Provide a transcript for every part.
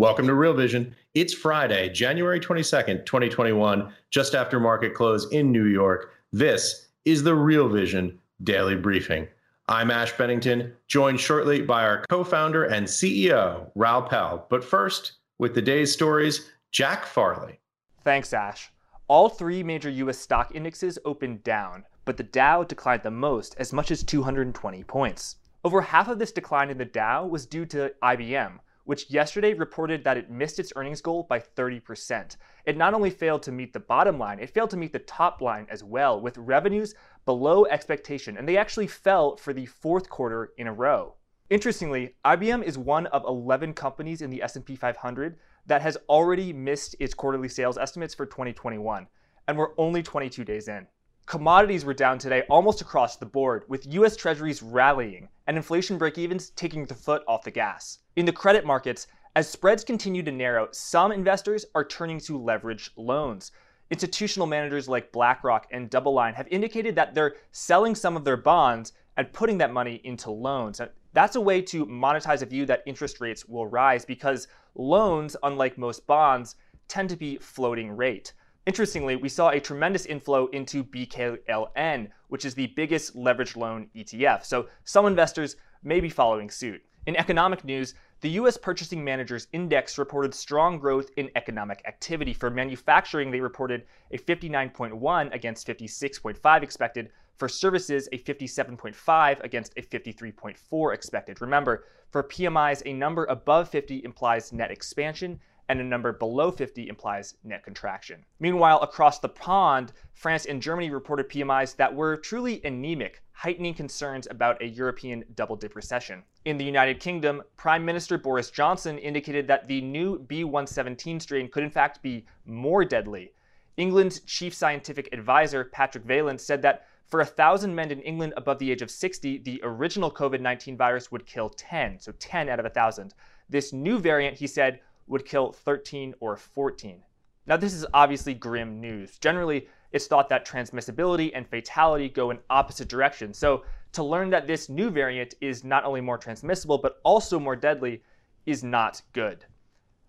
Welcome to Real Vision. It's Friday, January 22nd, 2021, just after market close in New York. This is the Real Vision Daily Briefing. I'm Ash Bennington, joined shortly by our co founder and CEO, Raoul Pal. But first, with the day's stories, Jack Farley. Thanks, Ash. All three major US stock indexes opened down, but the Dow declined the most, as much as 220 points. Over half of this decline in the Dow was due to IBM which yesterday reported that it missed its earnings goal by 30%. It not only failed to meet the bottom line, it failed to meet the top line as well, with revenues below expectation, and they actually fell for the fourth quarter in a row. Interestingly, IBM is one of 11 companies in the S&P 500 that has already missed its quarterly sales estimates for 2021, and we're only 22 days in. Commodities were down today almost across the board, with US Treasuries rallying and inflation break-evens taking the foot off the gas. In the credit markets, as spreads continue to narrow, some investors are turning to leverage loans. Institutional managers like BlackRock and DoubleLine have indicated that they're selling some of their bonds and putting that money into loans. That's a way to monetize a view that interest rates will rise because loans, unlike most bonds, tend to be floating rate. Interestingly, we saw a tremendous inflow into BKLN, which is the biggest leveraged loan ETF. So some investors may be following suit. In economic news, the US Purchasing Managers Index reported strong growth in economic activity. For manufacturing, they reported a 59.1 against 56.5 expected. For services, a 57.5 against a 53.4 expected. Remember, for PMIs, a number above 50 implies net expansion, and a number below 50 implies net contraction. Meanwhile, across the pond, France and Germany reported PMIs that were truly anemic, heightening concerns about a European double dip recession. In the United Kingdom, Prime Minister Boris Johnson indicated that the new B117 strain could in fact be more deadly. England's chief scientific advisor, Patrick Vallance, said that for 1,000 men in England above the age of 60, the original COVID 19 virus would kill 10, so 10 out of 1,000. This new variant, he said, would kill 13 or 14. Now, this is obviously grim news. Generally, it's thought that transmissibility and fatality go in opposite directions. So, to learn that this new variant is not only more transmissible, but also more deadly is not good.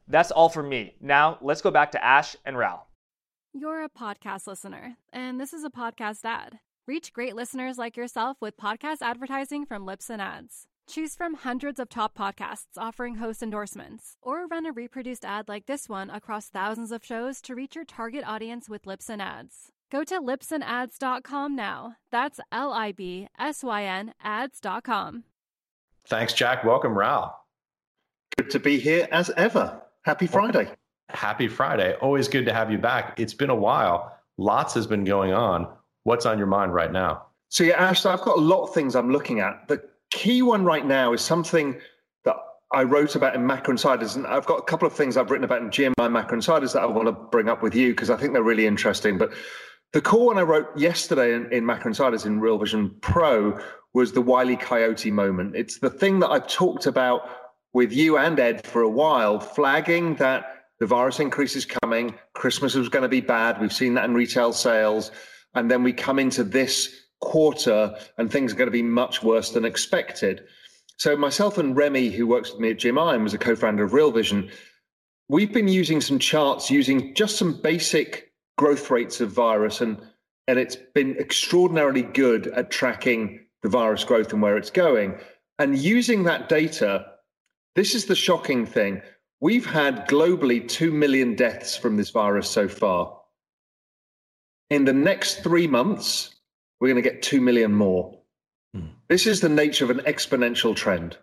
That's all for me. Now, let's go back to Ash and Raoul. You're a podcast listener, and this is a podcast ad. Reach great listeners like yourself with podcast advertising from Libsyn Ads. Choose from hundreds of top podcasts offering host endorsements, or run a reproduced ad like this one across thousands of shows to reach your target audience with Libsyn Ads. Go to libsynads.com now. That's L I B S Y N ads.com. Thanks, Jack. Welcome, Raoul. Good to be here as ever. Happy Friday. Happy Friday. Always good to have you back. It's been a while. Lots has been going on. What's on your mind right now? So, yeah, Ash, I've got a lot of things I'm looking at. The key one right now is something that I wrote about in Macro Insiders, and I've got a couple of things I've written about in GMI Macro Insiders that I want to bring up with you because I think they're really interesting. But the core one I wrote yesterday in, in Macro Insiders in Real Vision Pro was the Wiley Coyote moment. It's the thing that I've talked about with you and Ed for a while, flagging that the virus increase is coming, Christmas was going to be bad. We've seen that in retail sales. And then we come into this quarter and things are going to be much worse than expected. So myself and Remy, who works with me at GMI and was a co-founder of Real Vision, we've been using some charts using just some basic growth rates of virus and and it's been extraordinarily good at tracking the virus growth and where it's going. And using that data, this is the shocking thing. We've had globally 2 million deaths from this virus so far. In the next three months, we're going to get 2 million more. Mm. This is the nature of an exponential trend.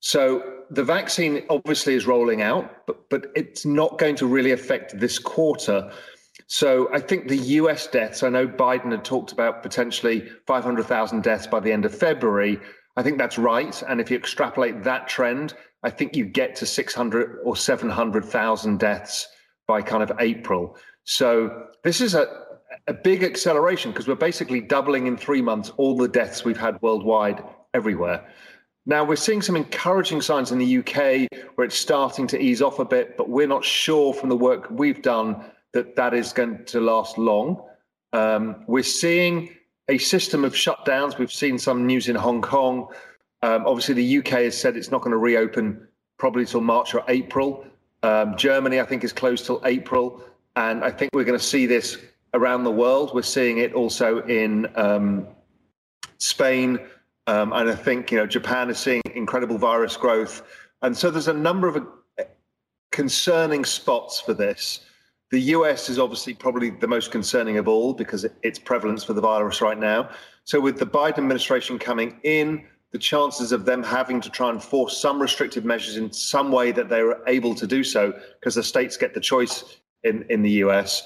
So the vaccine obviously is rolling out, but, but it's not going to really affect this quarter. So I think the US deaths, I know Biden had talked about potentially 500,000 deaths by the end of February. I think that's right. And if you extrapolate that trend, I think you get to 600 or 700,000 deaths by kind of April. So this is a, a big acceleration because we're basically doubling in three months all the deaths we've had worldwide everywhere. Now, we're seeing some encouraging signs in the UK where it's starting to ease off a bit, but we're not sure from the work we've done that that is going to last long. Um, we're seeing a system of shutdowns. We've seen some news in Hong Kong. Um, obviously, the UK has said it's not going to reopen probably till March or April. Um, Germany, I think, is closed till April. And I think we're going to see this around the world. We're seeing it also in um, Spain. Um, and I think, you know, Japan is seeing incredible virus growth. And so there's a number of uh, concerning spots for this. The US is obviously probably the most concerning of all because its prevalence for the virus right now. So, with the Biden administration coming in, the chances of them having to try and force some restrictive measures in some way that they were able to do so, because the states get the choice in, in the US,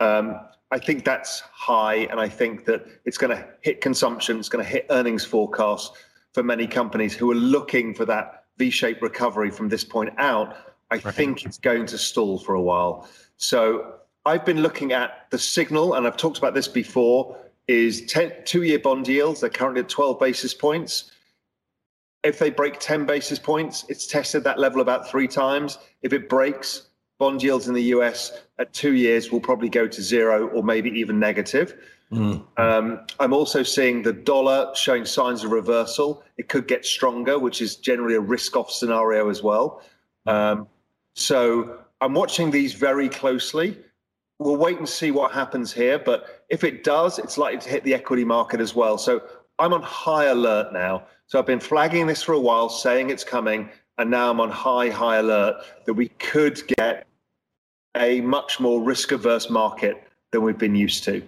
um, I think that's high. And I think that it's going to hit consumption, it's going to hit earnings forecasts for many companies who are looking for that V shaped recovery from this point out. I right. think it's going to stall for a while. So I've been looking at the signal, and I've talked about this before, is 10, two-year bond yields. They're currently at 12 basis points. If they break 10 basis points, it's tested that level about three times. If it breaks, bond yields in the US at two years will probably go to zero or maybe even negative. Mm. Um, I'm also seeing the dollar showing signs of reversal. It could get stronger, which is generally a risk off scenario as well. Um, so I'm watching these very closely. We'll wait and see what happens here, but if it does, it's likely to hit the equity market as well. So I'm on high alert now. So I've been flagging this for a while, saying it's coming, and now I'm on high, high alert that we could get a much more risk averse market than we've been used to.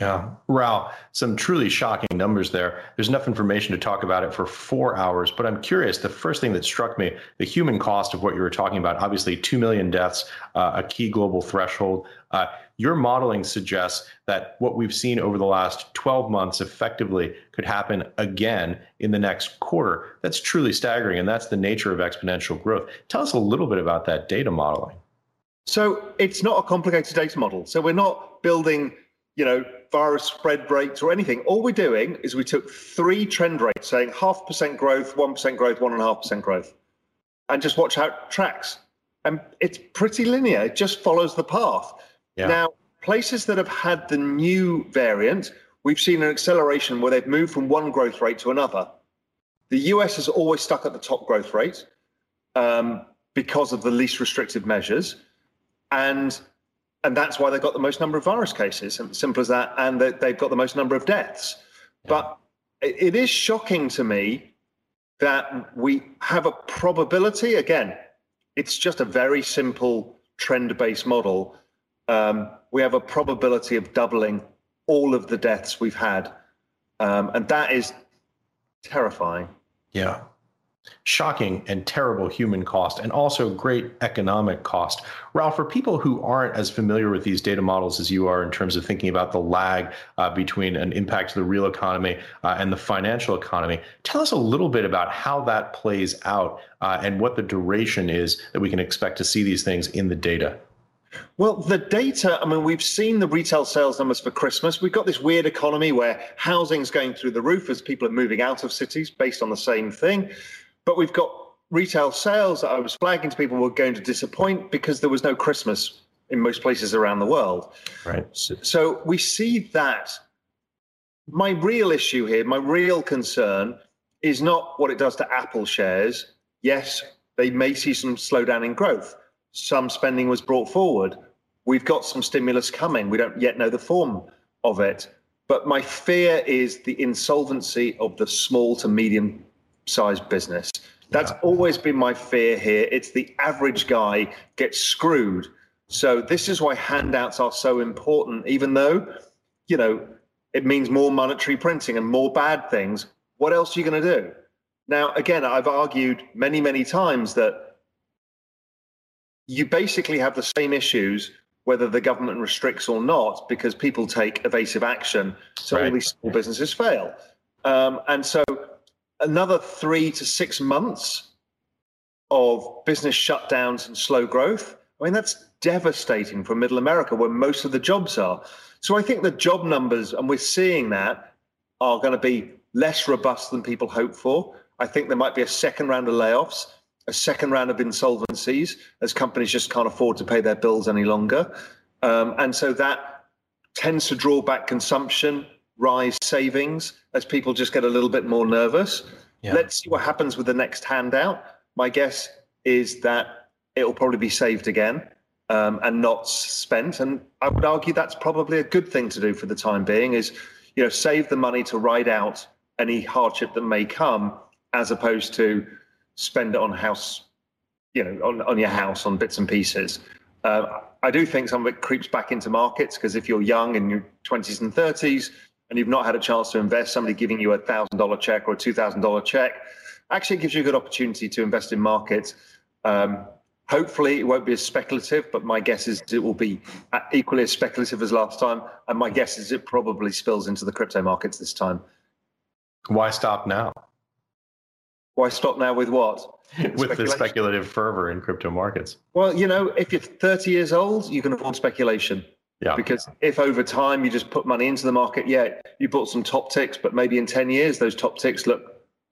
Yeah. Raoul, some truly shocking numbers there. There's enough information to talk about it for four hours, but I'm curious. The first thing that struck me, the human cost of what you were talking about, obviously 2 million deaths, uh, a key global threshold. Uh, your modeling suggests that what we've seen over the last 12 months effectively could happen again in the next quarter. That's truly staggering, and that's the nature of exponential growth. Tell us a little bit about that data modeling. So it's not a complicated data model. So we're not building you know, virus spread rates or anything. All we're doing is we took three trend rates saying half percent growth, 1% growth, one and a half percent growth, and just watch how it tracks. And it's pretty linear. It just follows the path. Yeah. Now, places that have had the new variant, we've seen an acceleration where they've moved from one growth rate to another. The US has always stuck at the top growth rate um, because of the least restrictive measures. And and that's why they've got the most number of virus cases, simple as that, and that they've got the most number of deaths. Yeah. But it is shocking to me that we have a probability. Again, it's just a very simple trend-based model. Um, we have a probability of doubling all of the deaths we've had, um, and that is terrifying. Yeah shocking and terrible human cost and also great economic cost. Raoul, for people who aren't as familiar with these data models as you are in terms of thinking about the lag uh, between an impact to the real economy uh, and the financial economy, tell us a little bit about how that plays out uh, and what the duration is that we can expect to see these things in the data. Well, the data, I mean, we've seen the retail sales numbers for Christmas. We've got this weird economy where housing's going through the roof as people are moving out of cities based on the same thing. But we've got retail sales that I was flagging to people were going to disappoint because there was no Christmas in most places around the world. Right. So, so we see that. My real issue here, my real concern is not what it does to Apple shares. Yes, they may see some slowdown in growth. Some spending was brought forward. We've got some stimulus coming. We don't yet know the form of it. But my fear is the insolvency of the small to medium sized business. That's yeah. always been my fear here. It's the average guy gets screwed. So this is why handouts are so important, even though, you know, it means more monetary printing and more bad things. What else are you going to do? Now, again, I've argued many, many times that you basically have the same issues whether the government restricts or not, because people take evasive action. So right. all these small businesses fail. Um, and so another three to six months of business shutdowns and slow growth. I mean, that's devastating for middle America where most of the jobs are. So I think the job numbers, and we're seeing that, are going to be less robust than people hope for. I think there might be a second round of layoffs, a second round of insolvencies as companies just can't afford to pay their bills any longer. Um, and so that tends to draw back consumption, rise savings as people just get a little bit more nervous. Yeah. Let's see what happens with the next handout. My guess is that it will probably be saved again um, and not spent. And I would argue that's probably a good thing to do for the time being. Is you know save the money to ride out any hardship that may come, as opposed to spend it on house, you know, on, on your house on bits and pieces. Uh, I do think some of it creeps back into markets because if you're young in your 20s and 30s and you've not had a chance to invest, somebody giving you a thousand dollar check or a two thousand dollar check actually gives you a good opportunity to invest in markets. Um, hopefully, it won't be as speculative, but my guess is it will be equally as speculative as last time. And my guess is it probably spills into the crypto markets this time. Why stop now? Why stop now with what? with the speculative fervor in crypto markets. Well, you know, if you're 30 years old, you can afford speculation. Yeah. Because if over time you just put money into the market, yeah, you bought some top ticks, but maybe in 10 years, those top ticks look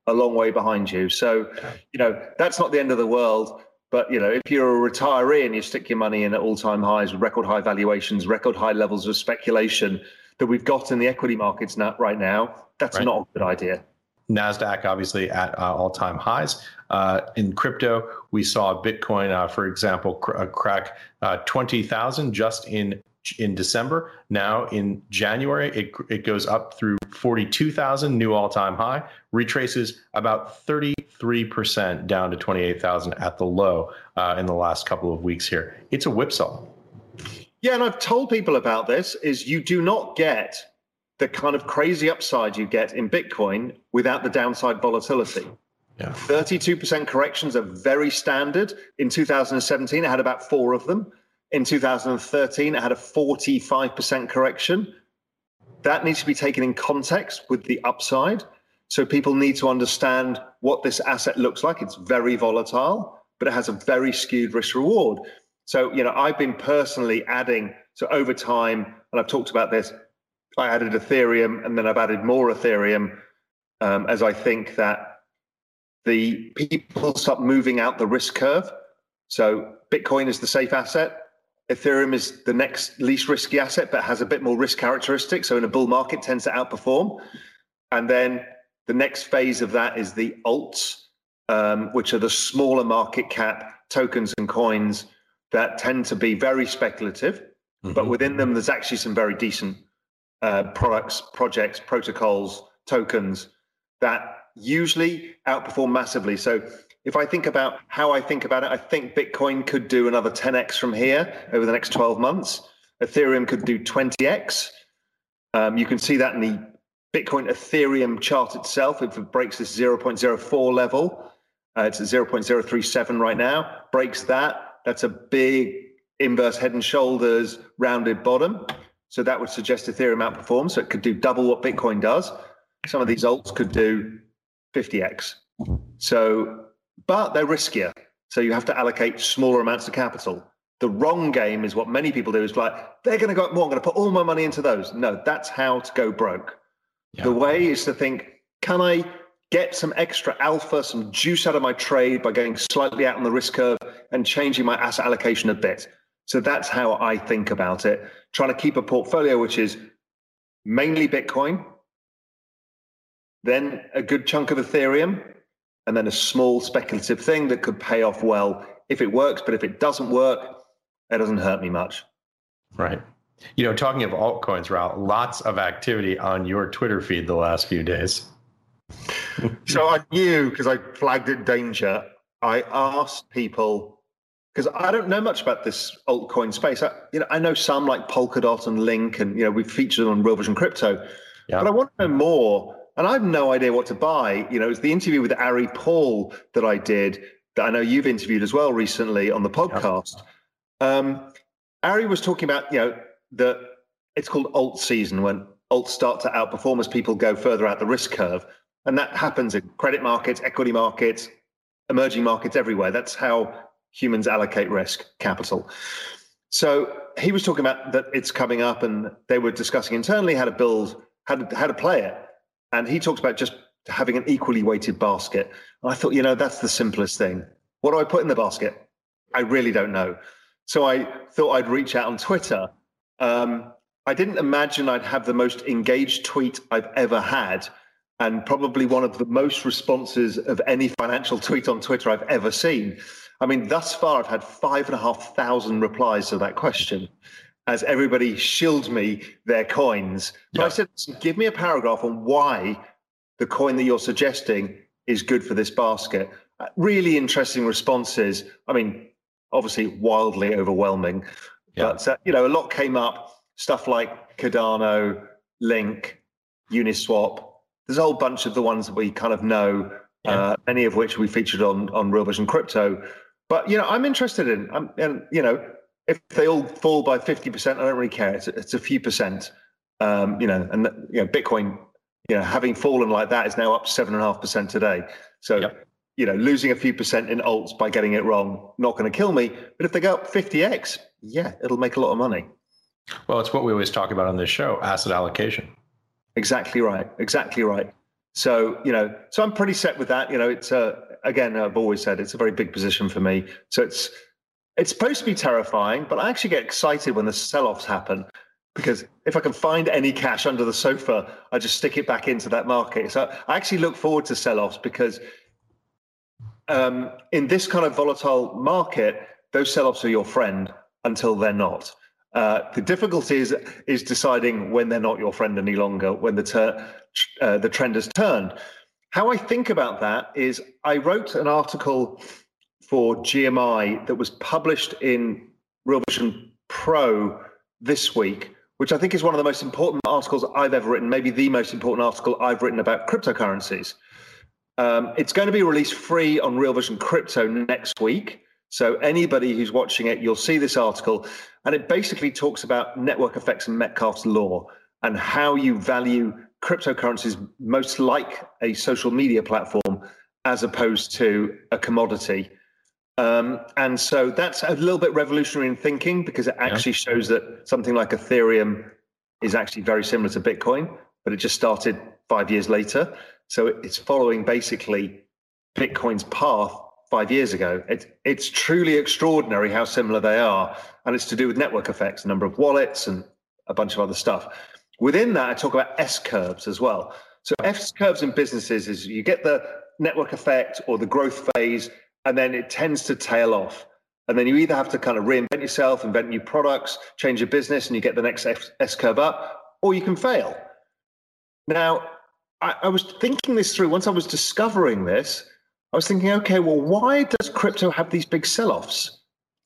a long way behind you. So, you know, that's not the end of the world. But, you know, if you're a retiree and you stick your money in at all time highs, record high valuations, record high levels of speculation that we've got in the equity markets now, right now, that's right. not a good idea. NASDAQ obviously at uh, all time highs. Uh, in crypto, we saw Bitcoin, uh, for example, cr- uh, crack uh, 20,000 just in in December. Now in January, it, it goes up through 42,000, new all time high, retraces about 33% down to 28,000 at the low uh, in the last couple of weeks here. It's a whipsaw. Yeah, and I've told people about this is you do not get the kind of crazy upside you get in Bitcoin without the downside volatility. Yeah. 32% corrections are very standard. In 2017, I had about four of them. In 2013, it had a 45% correction. That needs to be taken in context with the upside. So people need to understand what this asset looks like. It's very volatile, but it has a very skewed risk reward. So, you know, I've been personally adding, so over time, and I've talked about this, I added Ethereum and then I've added more Ethereum um, as I think that the people start moving out the risk curve. So Bitcoin is the safe asset. Ethereum is the next least risky asset, but has a bit more risk characteristics. So in a bull market, tends to outperform. And then the next phase of that is the alts, um, which are the smaller market cap tokens and coins that tend to be very speculative. Mm-hmm. But within them, there's actually some very decent uh, products, projects, protocols, tokens that usually outperform massively. So if I think about how I think about it, I think Bitcoin could do another 10x from here over the next 12 months. Ethereum could do 20x. Um, you can see that in the Bitcoin Ethereum chart itself. If it breaks this 0.04 level, uh, it's at 0.037 right now, breaks that, that's a big inverse head and shoulders rounded bottom. So that would suggest Ethereum outperforms. So it could do double what Bitcoin does. Some of these alts could do 50x. So but they're riskier. So you have to allocate smaller amounts of capital. The wrong game is what many people do is like, they're going to go up more. I'm going to put all my money into those. No, that's how to go broke. Yeah. The way is to think, can I get some extra alpha, some juice out of my trade by going slightly out on the risk curve and changing my asset allocation a bit? So that's how I think about it. Trying to keep a portfolio which is mainly Bitcoin, then a good chunk of Ethereum, and then a small speculative thing that could pay off well if it works. But if it doesn't work, it doesn't hurt me much. Right. You know, talking of altcoins, Raoul, lots of activity on your Twitter feed the last few days. so I knew because I flagged it danger. I asked people because I don't know much about this altcoin space. I, you know, I know some like Polkadot and Link, and you know, we've featured them on Real Vision Crypto. Yeah. But I want to know more and I have no idea what to buy. You know, it's the interview with Ari Paul that I did that I know you've interviewed as well recently on the podcast. Um, Ari was talking about, you know, the it's called alt season when alts start to outperform as people go further out the risk curve. And that happens in credit markets, equity markets, emerging markets everywhere. That's how humans allocate risk capital. So he was talking about that it's coming up, and they were discussing internally how to build, how to, how to play it. And he talks about just having an equally weighted basket. And I thought, you know, that's the simplest thing. What do I put in the basket? I really don't know. So I thought I'd reach out on Twitter. Um, I didn't imagine I'd have the most engaged tweet I've ever had, and probably one of the most responses of any financial tweet on Twitter I've ever seen. I mean, thus far, I've had five and a half thousand replies to that question as everybody shilled me their coins. So yeah. I said, give me a paragraph on why the coin that you're suggesting is good for this basket. Uh, really interesting responses. I mean, obviously wildly overwhelming, yeah. but uh, you know, a lot came up. Stuff like Cardano, Link, Uniswap. There's a whole bunch of the ones that we kind of know, yeah. uh, many of which we featured on on Real Vision Crypto. But you know, I'm interested in, um, and you know, if they all fall by 50%, I don't really care. It's, it's a few percent, um, you know, and you know, Bitcoin, you know, having fallen like that is now up seven and a half percent today. So, yep. you know, losing a few percent in alts by getting it wrong, not going to kill me. But if they go up 50x, yeah, it'll make a lot of money. Well, it's what we always talk about on this show asset allocation. Exactly right. Exactly right. So, you know, so I'm pretty set with that. You know, it's, uh, again, I've always said it's a very big position for me. So it's, it's supposed to be terrifying, but I actually get excited when the sell-offs happen because if I can find any cash under the sofa, I just stick it back into that market. So I actually look forward to sell-offs because um, in this kind of volatile market, those sell-offs are your friend until they're not. Uh, the difficulty is is deciding when they're not your friend any longer, when the ter- uh, the trend has turned. How I think about that is, I wrote an article for GMI that was published in Real Vision Pro this week, which I think is one of the most important articles I've ever written, maybe the most important article I've written about cryptocurrencies. Um, it's going to be released free on Real Vision Crypto next week. So anybody who's watching it, you'll see this article, and it basically talks about network effects and Metcalfe's law and how you value cryptocurrencies most like a social media platform as opposed to a commodity. Um, and so that's a little bit revolutionary in thinking because it actually yeah. shows that something like Ethereum is actually very similar to Bitcoin, but it just started five years later. So it's following basically Bitcoin's path five years ago. It, it's truly extraordinary how similar they are. And it's to do with network effects, number of wallets, and a bunch of other stuff. Within that, I talk about S curves as well. So S curves in businesses is you get the network effect or the growth phase, and then it tends to tail off. And then you either have to kind of reinvent yourself, invent new products, change your business, and you get the next S curve up, or you can fail. Now, I, I was thinking this through once I was discovering this. I was thinking, okay, well, why does crypto have these big sell offs?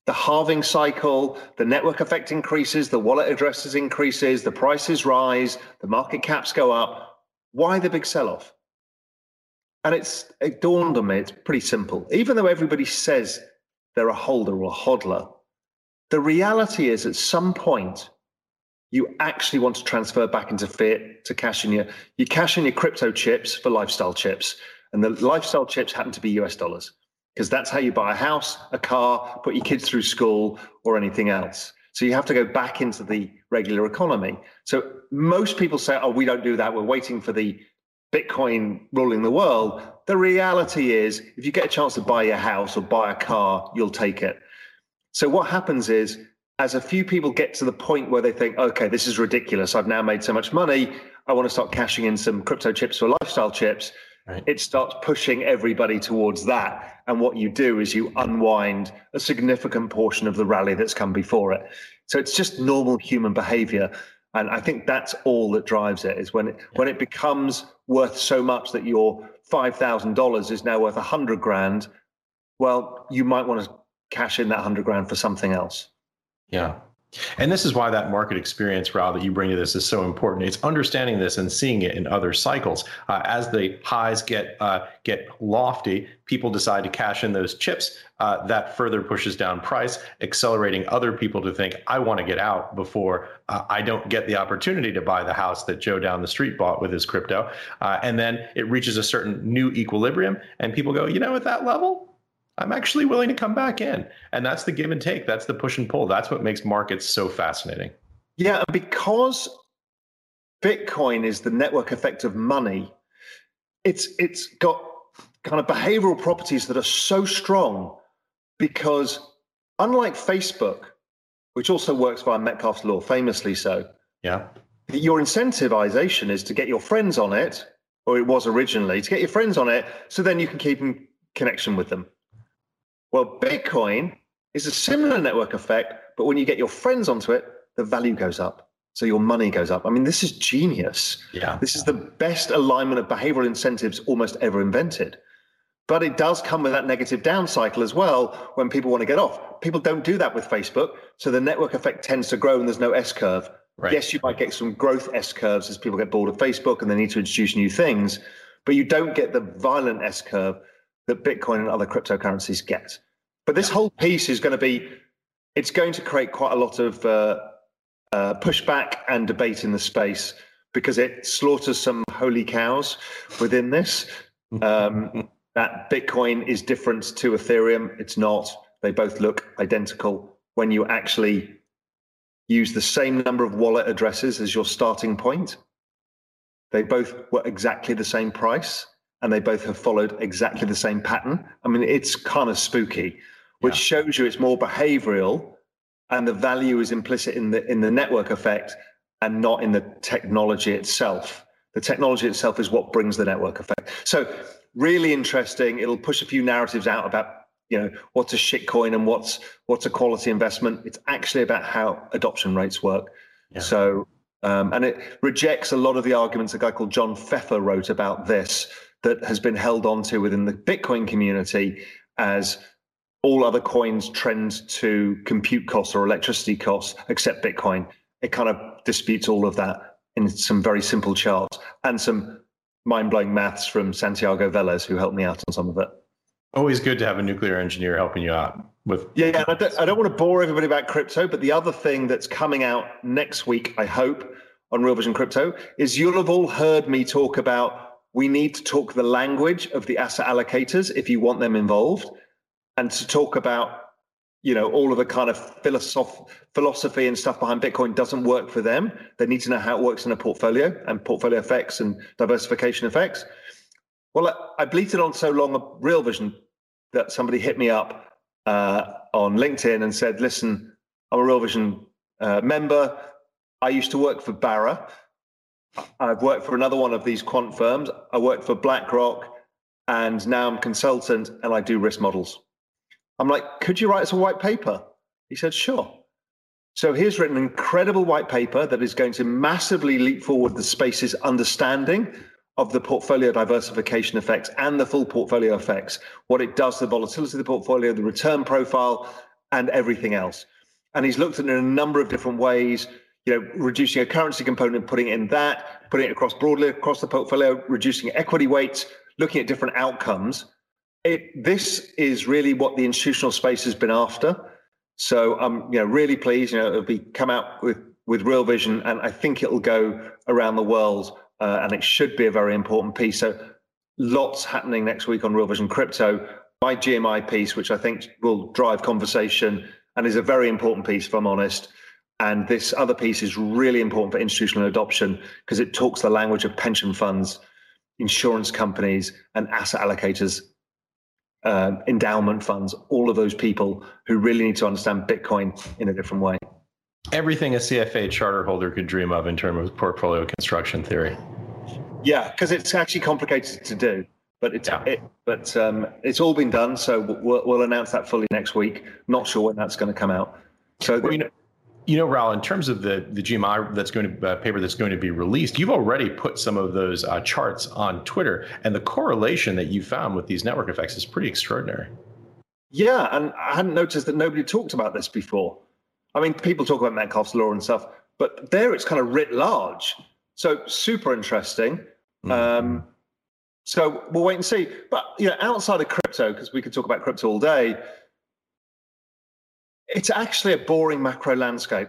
The halving cycle, the network effect increases, the wallet addresses increases, the prices rise, the market caps go up. Why the big sell off? And it's it dawned on me, it's pretty simple. Even though everybody says they're a holder or a hodler, the reality is at some point you actually want to transfer back into fiat to cash in your you cash in your crypto chips for lifestyle chips. And the lifestyle chips happen to be US dollars because that's how you buy a house, a car, put your kids through school, or anything else. So you have to go back into the regular economy. So most people say, oh, we don't do that. We're waiting for the Bitcoin ruling the world. The reality is, if you get a chance to buy a house or buy a car, you'll take it. So what happens is, as a few people get to the point where they think, okay, this is ridiculous. I've now made so much money. I want to start cashing in some crypto chips or lifestyle chips. Right. It starts pushing everybody towards that. And what you do is you unwind a significant portion of the rally that's come before it. So it's just normal human behavior. And I think that's all that drives it is when it, yeah. when it becomes worth so much that your five thousand dollars is now worth a hundred grand. Well, you might want to cash in that hundred grand for something else. Yeah. And this is why that market experience, Raoul, that you bring to this is so important. It's understanding this and seeing it in other cycles. Uh, as the highs get uh, get lofty, people decide to cash in those chips. Uh, that further pushes down price, accelerating other people to think, "I want to get out before uh, I don't get the opportunity to buy the house that Joe down the street bought with his crypto." Uh, and then it reaches a certain new equilibrium, and people go, "You know, at that level, I'm actually willing to come back in. And that's the give and take. That's the push and pull. That's what makes markets so fascinating. Yeah, because Bitcoin is the network effect of money, it's it's got kind of behavioral properties that are so strong because unlike Facebook, which also works via Metcalfe's law, famously so. Yeah. Your incentivization is to get your friends on it, or it was originally, to get your friends on it so then you can keep in connection with them. Well, Bitcoin is a similar network effect, but when you get your friends onto it, the value goes up. So your money goes up. I mean, this is genius. Yeah. This is the best alignment of behavioral incentives almost ever invented. But it does come with that negative down cycle as well when people want to get off. People don't do that with Facebook. So the network effect tends to grow and there's no S curve. Right. Yes, you might get some growth S curves as people get bored of Facebook and they need to introduce new things, but you don't get the violent S curve that Bitcoin and other cryptocurrencies get. But this whole piece is going to be, it's going to create quite a lot of uh, uh, pushback and debate in the space because it slaughters some holy cows within this. Um, that Bitcoin is different to Ethereum. It's not. They both look identical when you actually use the same number of wallet addresses as your starting point. They both were exactly the same price and they both have followed exactly the same pattern. I mean, it's kind of spooky which yeah. shows you it's more behavioral and the value is implicit in the in the network effect and not in the technology itself. The technology itself is what brings the network effect. So really interesting. It'll push a few narratives out about you know what's a shitcoin and what's what's a quality investment. It's actually about how adoption rates work. Yeah. So um, and it rejects a lot of the arguments a guy called John Pfeffer wrote about this that has been held onto within the Bitcoin community as all other coins trend to compute costs or electricity costs, except Bitcoin. It kind of disputes all of that in some very simple charts and some mind blowing maths from Santiago Velez, who helped me out on some of it. Always good to have a nuclear engineer helping you out with. Yeah, I don't, I don't want to bore everybody about crypto, but the other thing that's coming out next week, I hope, on Real Vision Crypto is you'll have all heard me talk about we need to talk the language of the asset allocators if you want them involved and to talk about you know all of the kind of philosoph- philosophy and stuff behind bitcoin doesn't work for them. They need to know how it works in a portfolio and portfolio effects and diversification effects. Well i, I bleated on so long a real vision that somebody hit me up uh, on linkedin and said listen i'm a real vision uh, member. I used to work for barra. I've worked for another one of these quant firms. I worked for blackrock and now i'm consultant and i do risk models I'm like, could you write us a white paper? He said, sure. So he's written an incredible white paper that is going to massively leap forward the space's understanding of the portfolio diversification effects and the full portfolio effects, what it does to the volatility of the portfolio, the return profile, and everything else. And he's looked at it in a number of different ways, you know, reducing a currency component, putting it in that, putting it across broadly across the portfolio, reducing equity weights, looking at different outcomes. It, this is really what the institutional space has been after. So I'm, you know, really pleased. You know, it'll be come out with with real vision, and I think it'll go around the world, uh, and it should be a very important piece. So lots happening next week on Real Vision Crypto. My GMI piece, which I think will drive conversation and is a very important piece, if I'm honest. And this other piece is really important for institutional adoption because it talks the language of pension funds, insurance companies, and asset allocators uh, endowment funds, all of those people who really need to understand Bitcoin in a different way. Everything a CFA charter holder could dream of in terms of portfolio construction theory. Yeah, because it's actually complicated to do, but it's yeah. it, but um, it's all been done. So we'll, we'll announce that fully next week. Not sure when that's going to come out. So well, you know, you know, Raoul, in terms of the the GMI that's going to uh, paper that's going to be released, you've already put some of those uh, charts on Twitter, and the correlation that you found with these network effects is pretty extraordinary. Yeah, and I hadn't noticed that nobody talked about this before. I mean, people talk about Metcalfe's law and stuff, but there it's kind of writ large. So super interesting. Mm-hmm. Um, so we'll wait and see. But you know, outside of crypto, because we could talk about crypto all day, it's actually a boring macro landscape.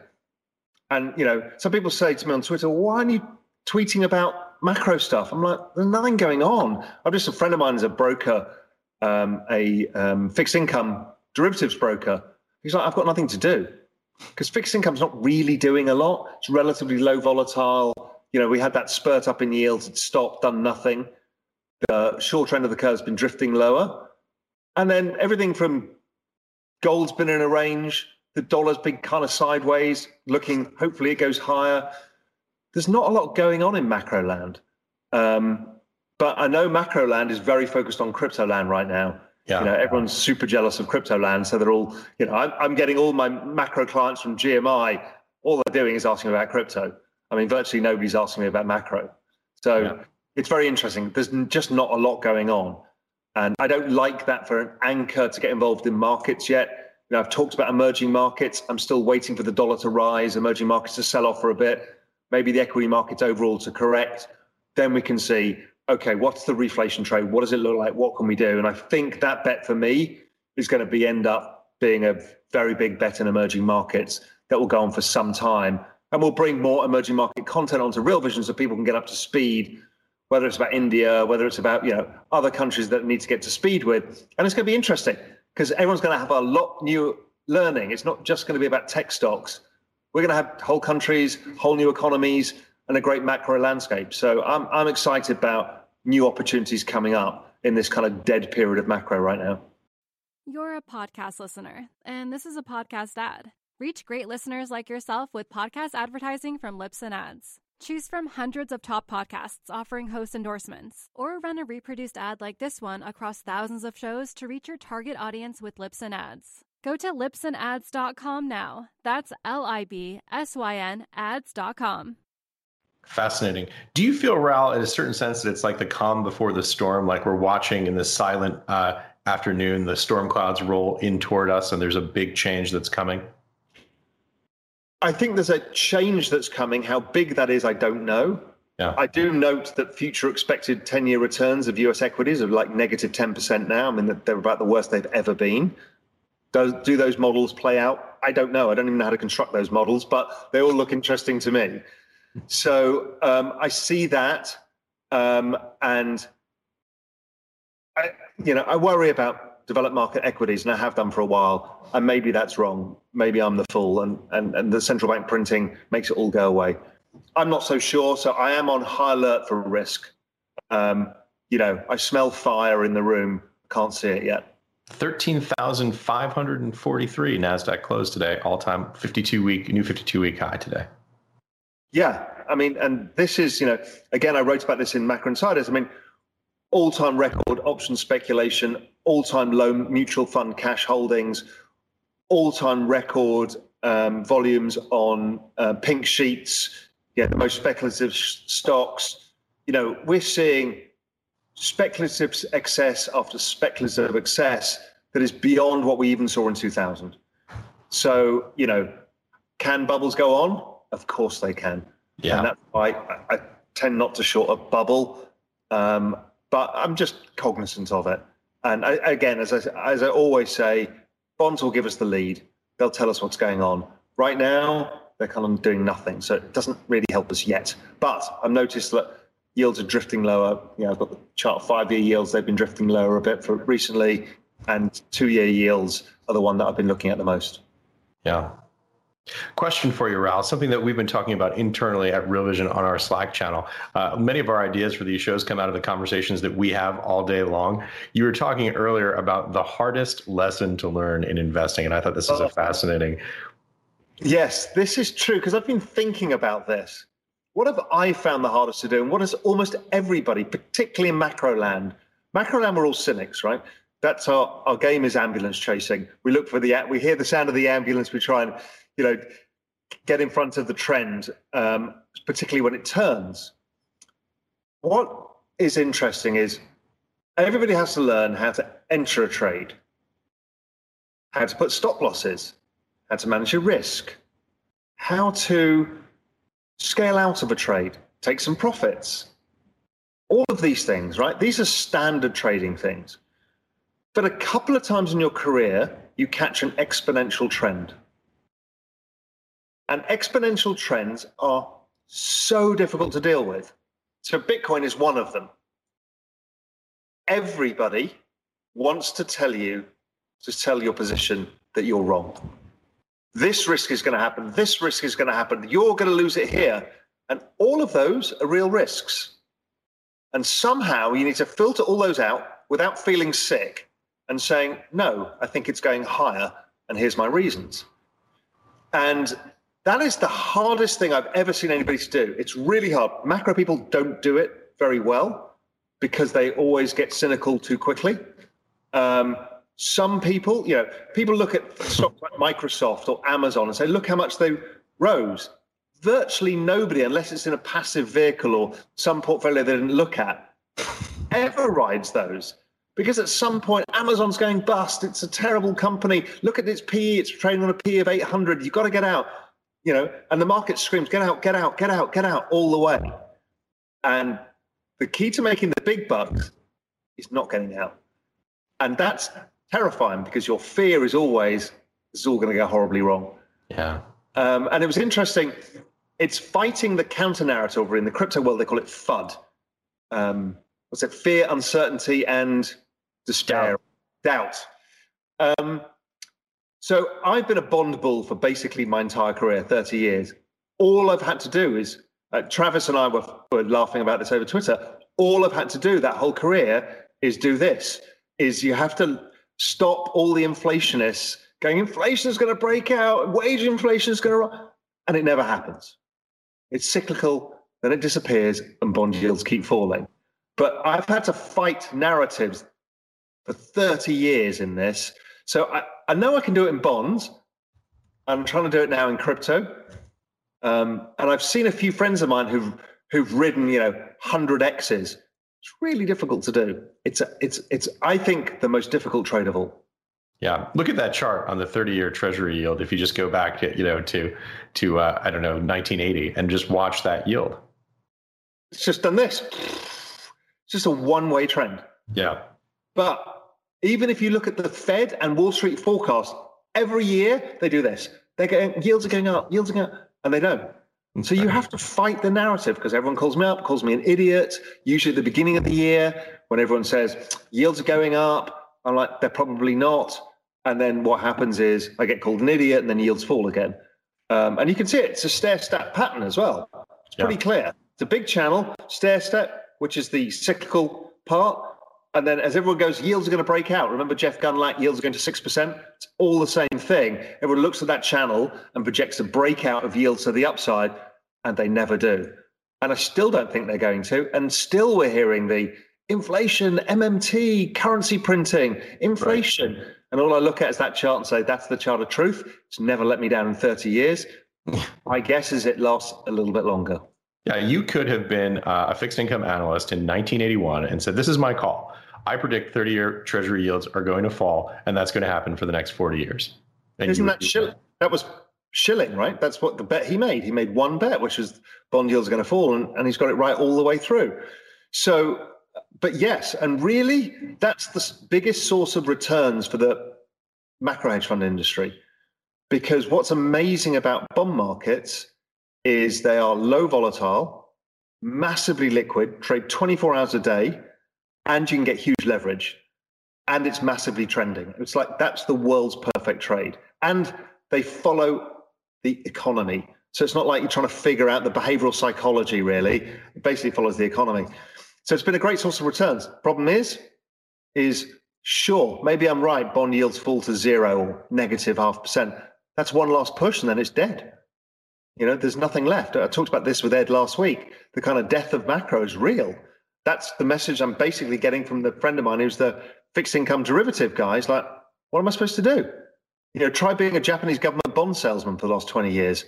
And you know, some people say to me on Twitter, "Why aren't you tweeting about macro stuff?" I'm like, "There's nothing going on." I'm just a friend of mine is a broker, um, a um, fixed income derivatives broker. He's like, "I've got nothing to do." because fixed income's not really doing a lot. It's relatively low volatile. You know, we had that spurt up in yields, it stopped, done nothing. The short end of the curve's been drifting lower. And then everything from gold's been in a range, the dollar's been kind of sideways, looking, hopefully it goes higher. There's not a lot going on in macro land. Um, but I know macro land is very focused on crypto land right now. Yeah. You know, everyone's super jealous of crypto land. So they're all, you know, I'm, I'm getting all my macro clients from GMI. All they're doing is asking about crypto. I mean, virtually nobody's asking me about macro. So yeah. it's very interesting. There's just not a lot going on. And I don't like that for an anchor to get involved in markets yet. You know, I've talked about emerging markets. I'm still waiting for the dollar to rise, emerging markets to sell off for a bit, maybe the equity markets overall to correct. Then we can see okay, what's the reflation trade? What does it look like? What can we do? And I think that bet for me is going to be end up being a very big bet in emerging markets that will go on for some time. And we'll bring more emerging market content onto Real Vision so people can get up to speed, whether it's about India, whether it's about, you know, other countries that need to get to speed with. And it's going to be interesting because everyone's going to have a lot new learning. It's not just going to be about tech stocks. We're going to have whole countries, whole new economies, and a great macro landscape. So I'm I'm excited about new opportunities coming up in this kind of dead period of macro right now. You're a podcast listener, and this is a podcast ad. Reach great listeners like yourself with podcast advertising from Libsyn Ads. Choose from hundreds of top podcasts offering host endorsements, or run a reproduced ad like this one across thousands of shows to reach your target audience with Libsyn Ads. Go to libsynads.com now. That's L I B S Y N ads.com. Fascinating. Do you feel, Raoul, in a certain sense, that it's like the calm before the storm? Like we're watching in this silent uh, afternoon, the storm clouds roll in toward us, and there's a big change that's coming? I think there's a change that's coming. How big that is, I don't know. Yeah. I do note that future expected 10 year returns of US equities are like negative 10% now. I mean, they're about the worst they've ever been. Does, do those models play out? I don't know. I don't even know how to construct those models, but they all look interesting to me. So um, I see that, um, and I, you know, I worry about developed market equities, and I have done for a while. And maybe that's wrong. Maybe I'm the fool, and and and the central bank printing makes it all go away. I'm not so sure. So I am on high alert for risk. Um, you know, I smell fire in the room. Can't see it yet. 13,543 NASDAQ closed today, all time 52 week, new 52 week high today. Yeah, I mean, and this is, you know, again, I wrote about this in Macro Insiders. I mean, all time record option speculation, all time low mutual fund cash holdings, all time record um, volumes on uh, pink sheets, yeah, the most speculative sh- stocks. You know, we're seeing speculative excess after speculative excess that is beyond what we even saw in 2000. So, you know, can bubbles go on? Of course they can. Yeah. And that's why I, I tend not to short a bubble. Um, but I'm just cognizant of it. And I, again, as I, as I always say, bonds will give us the lead. They'll tell us what's going on. Right now, they're kind of doing nothing. So it doesn't really help us yet. But I've noticed that yields are drifting lower. You know, I've got the chart five year yields, they've been drifting lower a bit for recently. And two year yields are the one that I've been looking at the most. Yeah. Question for you, Raoul. Something that we've been talking about internally at Real Vision on our Slack channel. Uh, many of our ideas for these shows come out of the conversations that we have all day long. You were talking earlier about the hardest lesson to learn in investing, and I thought this is a oh. fascinating. Yes, this is true because I've been thinking about this. What have I found the hardest to do, and what has almost everybody, particularly in macro land? Macro land, we're all cynics, right? That's our our game is ambulance chasing. We look for the we hear the sound of the ambulance, we try and you know, get in front of the trend, um, particularly when it turns. What is interesting is everybody has to learn how to enter a trade, how to put stop losses, how to manage a risk, how to scale out of a trade, take some profits. All of these things, right? These are standard trading things. But a couple of times in your career, you catch an exponential trend. And exponential trends are so difficult to deal with. So Bitcoin is one of them. Everybody wants to tell you to tell your position that you're wrong. This risk is going to happen. This risk is going to happen. You're going to lose it here. And all of those are real risks. And somehow you need to filter all those out without feeling sick and saying, no, I think it's going higher. And here's my reasons. And that is the hardest thing I've ever seen anybody do. It's really hard. Macro people don't do it very well because they always get cynical too quickly. Um, some people, you know, people look at stocks like Microsoft or Amazon and say, look how much they rose. Virtually nobody, unless it's in a passive vehicle or some portfolio they didn't look at, ever rides those. Because at some point, Amazon's going bust. It's a terrible company. Look at its PE. It's trading on a PE of 800. You've got to get out. You know, and the market screams, get out, get out, get out, get out all the way. And the key to making the big bucks is not getting out. And that's terrifying because your fear is always this is all going to go horribly wrong. Yeah. Um, and it was interesting. It's fighting the counter narrative in the crypto world. They call it FUD. Um, what's it? Fear, uncertainty, and despair, doubt. doubt. Um, so I've been a bond bull for basically my entire career, 30 years. All I've had to do is, uh, Travis and I were, were laughing about this over Twitter. All I've had to do that whole career is do this: is you have to stop all the inflationists going, inflation is going to break out, wage inflation is going to, run. and it never happens. It's cyclical, then it disappears, and bond yields keep falling. But I've had to fight narratives for 30 years in this. So I, I know I can do it in bonds. I'm trying to do it now in crypto. Um, and I've seen a few friends of mine who've who've ridden, you know, 100 X's it's really difficult to do. It's a, it's it's I think the most difficult trade of all. Yeah, look at that chart on the 30-year Treasury yield. If you just go back, to, you know, to to uh, I don't know 1980 and just watch that yield. It's just done this. It's just a one-way trend. Yeah. But even if you look at the Fed and Wall Street forecast, every year they do this. They're getting yields are going up, yields are going up, and they don't. And So you have to fight the narrative because everyone calls me up, calls me an idiot. Usually at the beginning of the year, when everyone says yields are going up, I'm like, they're probably not. And then what happens is I get called an idiot and then yields fall again. Um, and you can see it. It's a stair step pattern as well. It's pretty yeah. clear. It's a big channel, stair step, which is the cyclical part. And then as everyone goes, yields are going to break out. Remember Jeff Gundlach, yields are going to 6%. It's all the same thing. Everyone looks at that channel and projects a breakout of yields to the upside, and they never do. And I still don't think they're going to. And still we're hearing the inflation, MMT, currency printing, inflation. Right. And all I look at is that chart and say, that's the chart of truth. It's never let me down in 30 years. My guess is it lasts a little bit longer. Yeah, you could have been uh, a fixed income analyst in 1981 and said, This is my call. I predict 30 year treasury yields are going to fall, and that's going to happen for the next 40 years. And Isn't that Shilling? That was Shilling, right? That's what the bet he made. He made one bet, which was bond yields are going to fall, and, and he's got it right all the way through. So, but yes, and really, that's the biggest source of returns for the macro hedge fund industry. Because what's amazing about bond markets is they are low volatile, massively liquid, trade 24 hours a day and you can get huge leverage and it's massively trending. It's like that's the world's perfect trade. And they follow the economy. So it's not like you're trying to figure out the behavioral psychology, really. It basically follows the economy. So it's been a great source of returns. Problem is, is sure, maybe I'm right, bond yields fall to zero or negative half percent. That's one last push and then it's dead. You know, there's nothing left. I talked about this with Ed last week. The kind of death of macro is real that's the message I'm basically getting from the friend of mine who's the fixed income derivative guy. He's like, what am I supposed to do? You know, try being a Japanese government bond salesman for the last 20 years.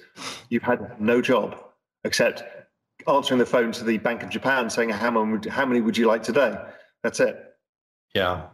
You've had no job except answering the phone to the Bank of Japan saying, how many, how many would you like today? That's it. Yeah.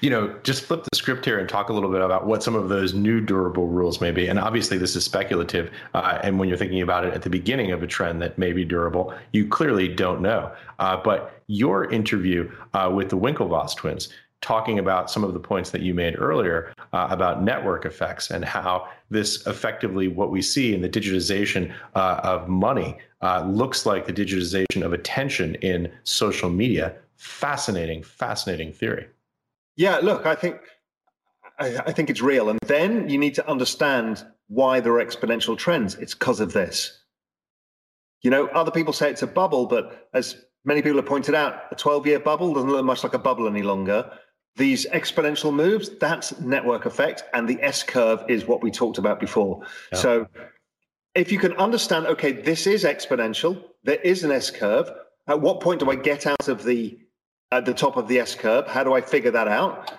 You know, just flip the script here and talk a little bit about what some of those new durable rules may be. And obviously, this is speculative. Uh, and when you're thinking about it at the beginning of a trend that may be durable, you clearly don't know. Uh, but your interview uh, with the Winklevoss twins, talking about some of the points that you made earlier uh, about network effects and how this effectively what we see in the digitization uh, of money uh, looks like the digitization of attention in social media. Fascinating, fascinating theory. Yeah, look, I think I, I think it's real, and then you need to understand why there are exponential trends. It's because of this. You know, other people say it's a bubble, but as many people have pointed out, a 12 year bubble doesn't look much like a bubble any longer. These exponential moves, that's network effect. And the S curve is what we talked about before. Yeah. So if you can understand, okay, this is exponential, there is an S curve. At what point do I get out of the at the top of the S curve. How do I figure that out?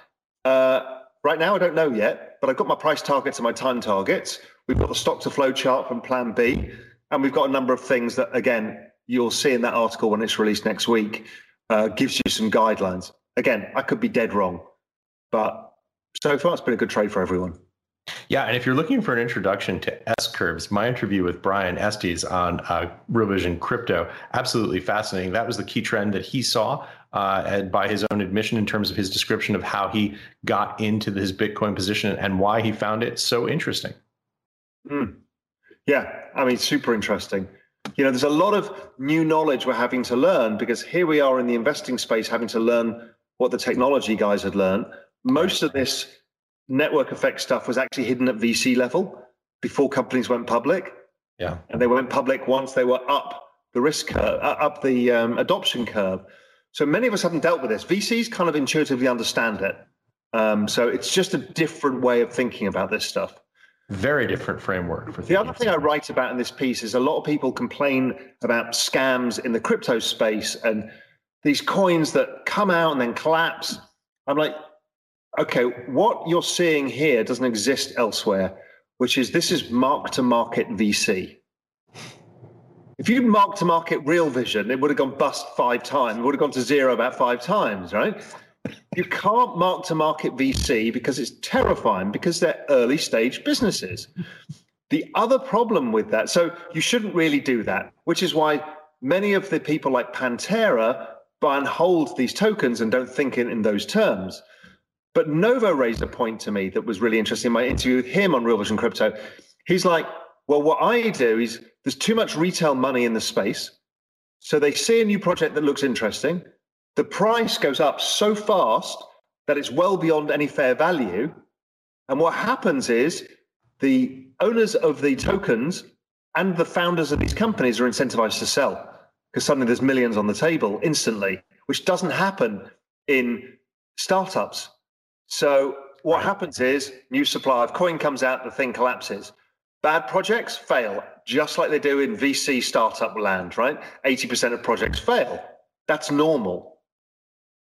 Uh, right now, I don't know yet, but I've got my price targets and my time targets. We've got the stock to flow chart from Plan B, and we've got a number of things that, again, you'll see in that article when it's released next week. Uh, gives you some guidelines. Again, I could be dead wrong, but so far it's been a good trade for everyone. Yeah, and if you're looking for an introduction to S curves, my interview with Brian Estes on uh, Real Vision Crypto, absolutely fascinating. That was the key trend that he saw uh, by his own admission in terms of his description of how he got into his Bitcoin position and why he found it so interesting. Mm. Yeah, I mean, super interesting. You know, there's a lot of new knowledge we're having to learn because here we are in the investing space having to learn what the technology guys had learned. Most of this network effect stuff was actually hidden at VC level before companies went public. Yeah. And they went public once they were up the risk curve, uh, up the um, adoption curve. So many of us haven't dealt with this. VCs kind of intuitively understand it. Um, so it's just a different way of thinking about this stuff. Very different framework. For the other thing I write about in this piece is a lot of people complain about scams in the crypto space and these coins that come out and then collapse. I'm like, okay, what you're seeing here doesn't exist elsewhere, which is this is mark to market VC. If you'd mark to market real vision, it would have gone bust five times, it would have gone to zero about five times, right? You can't mark to market VC because it's terrifying because they're early stage businesses. The other problem with that, so you shouldn't really do that, which is why many of the people like Pantera buy and hold these tokens and don't think in, in those terms. But Novo raised a point to me that was really interesting in my interview with him on Real Vision Crypto. He's like, well, what I do is there's too much retail money in the space. So they see a new project that looks interesting. The price goes up so fast that it's well beyond any fair value. And what happens is the owners of the tokens and the founders of these companies are incentivized to sell because suddenly there's millions on the table instantly, which doesn't happen in startups. So what happens is new supply of coin comes out, the thing collapses. Bad projects fail, just like they do in VC startup land, right? 80% of projects fail. That's normal.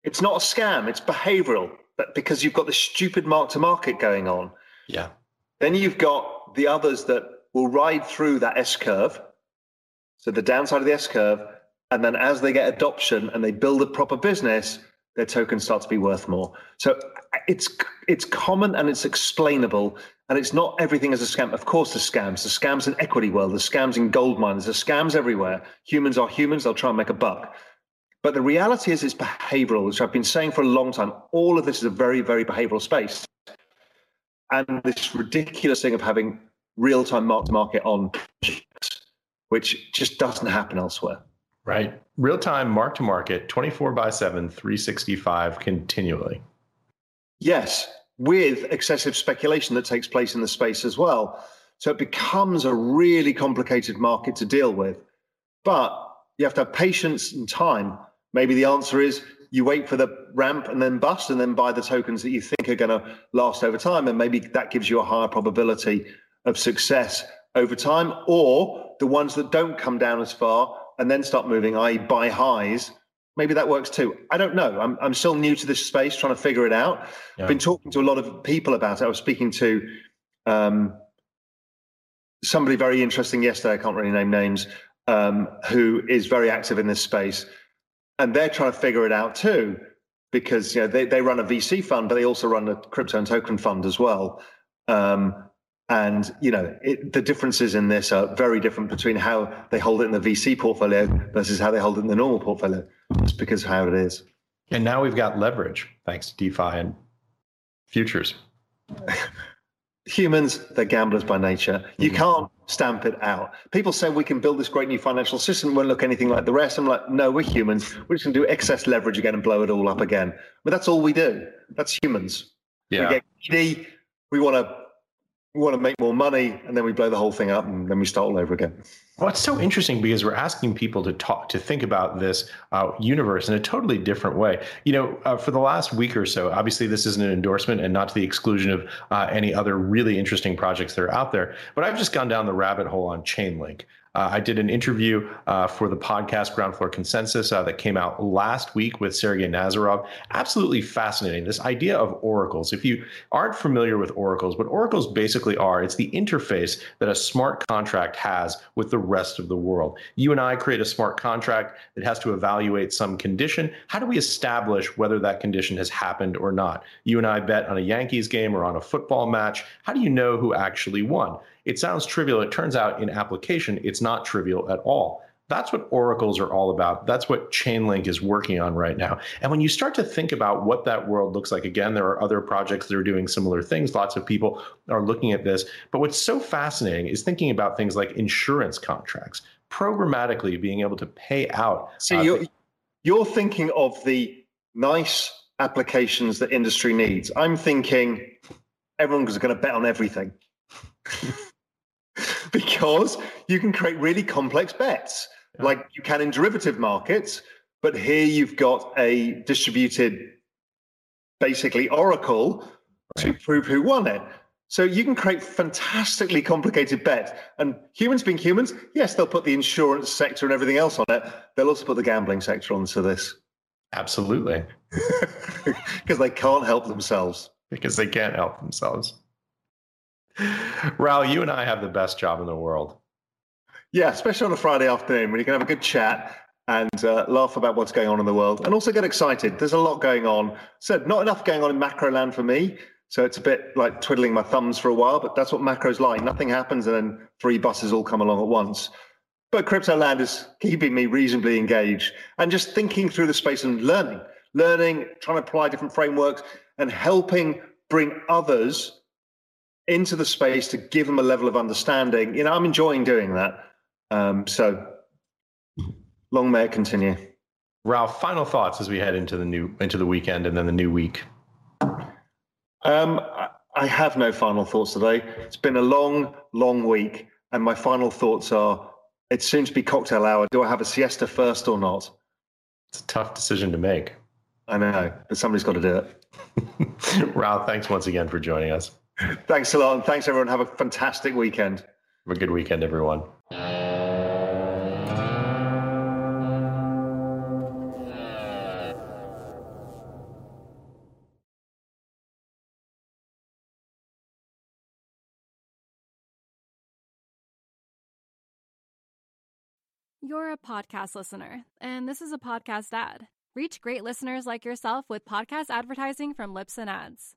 It's not a scam, it's behavioral, but because you've got the stupid mark to market going on. Yeah. Then you've got the others that will ride through that S curve. So the downside of the S curve. And then as they get adoption and they build a proper business, their tokens start to be worth more. So it's it's common and it's explainable and it's not everything as a scam. Of course, there's scams. There's scams in equity world. There's scams in gold mines. There's scams everywhere. Humans are humans. They'll try and make a buck. But the reality is, it's behavioral, which I've been saying for a long time. All of this is a very, very behavioral space. And this ridiculous thing of having real time mark to market on, which just doesn't happen elsewhere. Right. Real time mark to market, 24 by 7, 365 continually. Yes, with excessive speculation that takes place in the space as well. So it becomes a really complicated market to deal with. But you have to have patience and time. Maybe the answer is you wait for the ramp and then bust and then buy the tokens that you think are going to last over time. And maybe that gives you a higher probability of success over time. Or the ones that don't come down as far and then start moving, i.e., buy highs. Maybe that works too. I don't know. I'm, I'm still new to this space, trying to figure it out. Yeah. I've been talking to a lot of people about it. I was speaking to um, somebody very interesting yesterday. I can't really name names, um, who is very active in this space, and they're trying to figure it out too. because you know they, they run a VC fund, but they also run a crypto and token fund as well. Um, and you know it, the differences in this are very different between how they hold it in the VC portfolio versus how they hold it in the normal portfolio. Just because of how it is. And now we've got leverage thanks to DeFi and futures. Humans, they're gamblers by nature. You mm-hmm. can't stamp it out. People say we can build this great new financial system, won't look anything like the rest. I'm like, no, we're humans. We're just going to do excess leverage again and blow it all up again. But that's all we do. That's humans. Yeah. We get greedy. We want to we want to make more money and then we blow the whole thing up and then we start all over again. Well, it's so interesting because we're asking people to talk, to think about this uh, universe in a totally different way. You know, uh, for the last week or so, obviously this isn't an endorsement and not to the exclusion of uh, any other really interesting projects that are out there, but I've just gone down the rabbit hole on Chainlink. Uh, I did an interview uh, for the podcast Ground Floor Consensus uh, that came out last week with Sergey Nazarov. Absolutely fascinating. This idea of oracles. If you aren't familiar with oracles, what oracles basically are, it's the interface that a smart contract has with the rest of the world. You and I create a smart contract that has to evaluate some condition. How do we establish whether that condition has happened or not? You and I bet on a Yankees game or on a football match. How do you know who actually won? It sounds trivial. It turns out in application, it's not trivial at all. That's what oracles are all about. That's what Chainlink is working on right now. And when you start to think about what that world looks like, again, there are other projects that are doing similar things. Lots of people are looking at this. But what's so fascinating is thinking about things like insurance contracts, programmatically being able to pay out. So uh, you're, you're thinking of the nice applications that industry needs. I'm thinking everyone's going to bet on everything. because you can create really complex bets yeah. like you can in derivative markets. But here you've got a distributed, basically, oracle right. to prove who won it. So you can create fantastically complicated bets. And humans being humans, yes, they'll put the insurance sector and everything else on it. They'll also put the gambling sector onto this. Absolutely. Because they can't help themselves. Because they can't help themselves. Raoul, you and I have the best job in the world. Yeah, especially on a Friday afternoon when you can have a good chat and uh, laugh about what's going on in the world and also get excited. There's a lot going on. So, not enough going on in macro land for me. So, it's a bit like twiddling my thumbs for a while, but that's what macro's like. Nothing happens and then three buses all come along at once. But crypto land is keeping me reasonably engaged and just thinking through the space and learning, learning, trying to apply different frameworks and helping bring others into the space to give them a level of understanding. You know, I'm enjoying doing that. Um, so long may it continue. Raoul, final thoughts as we head into the new into the weekend and then the new week. Um, I have no final thoughts today. It's been a long, long week, and my final thoughts are: it's soon to be cocktail hour. Do I have a siesta first or not? It's a tough decision to make. I know, but somebody's got to do it. Raoul, thanks once again for joining us. Thanks a lot. And thanks, everyone. Have a fantastic weekend. Have a good weekend, everyone. You're a podcast listener, and this is a podcast ad. Reach great listeners like yourself with podcast advertising from Libsyn Ads.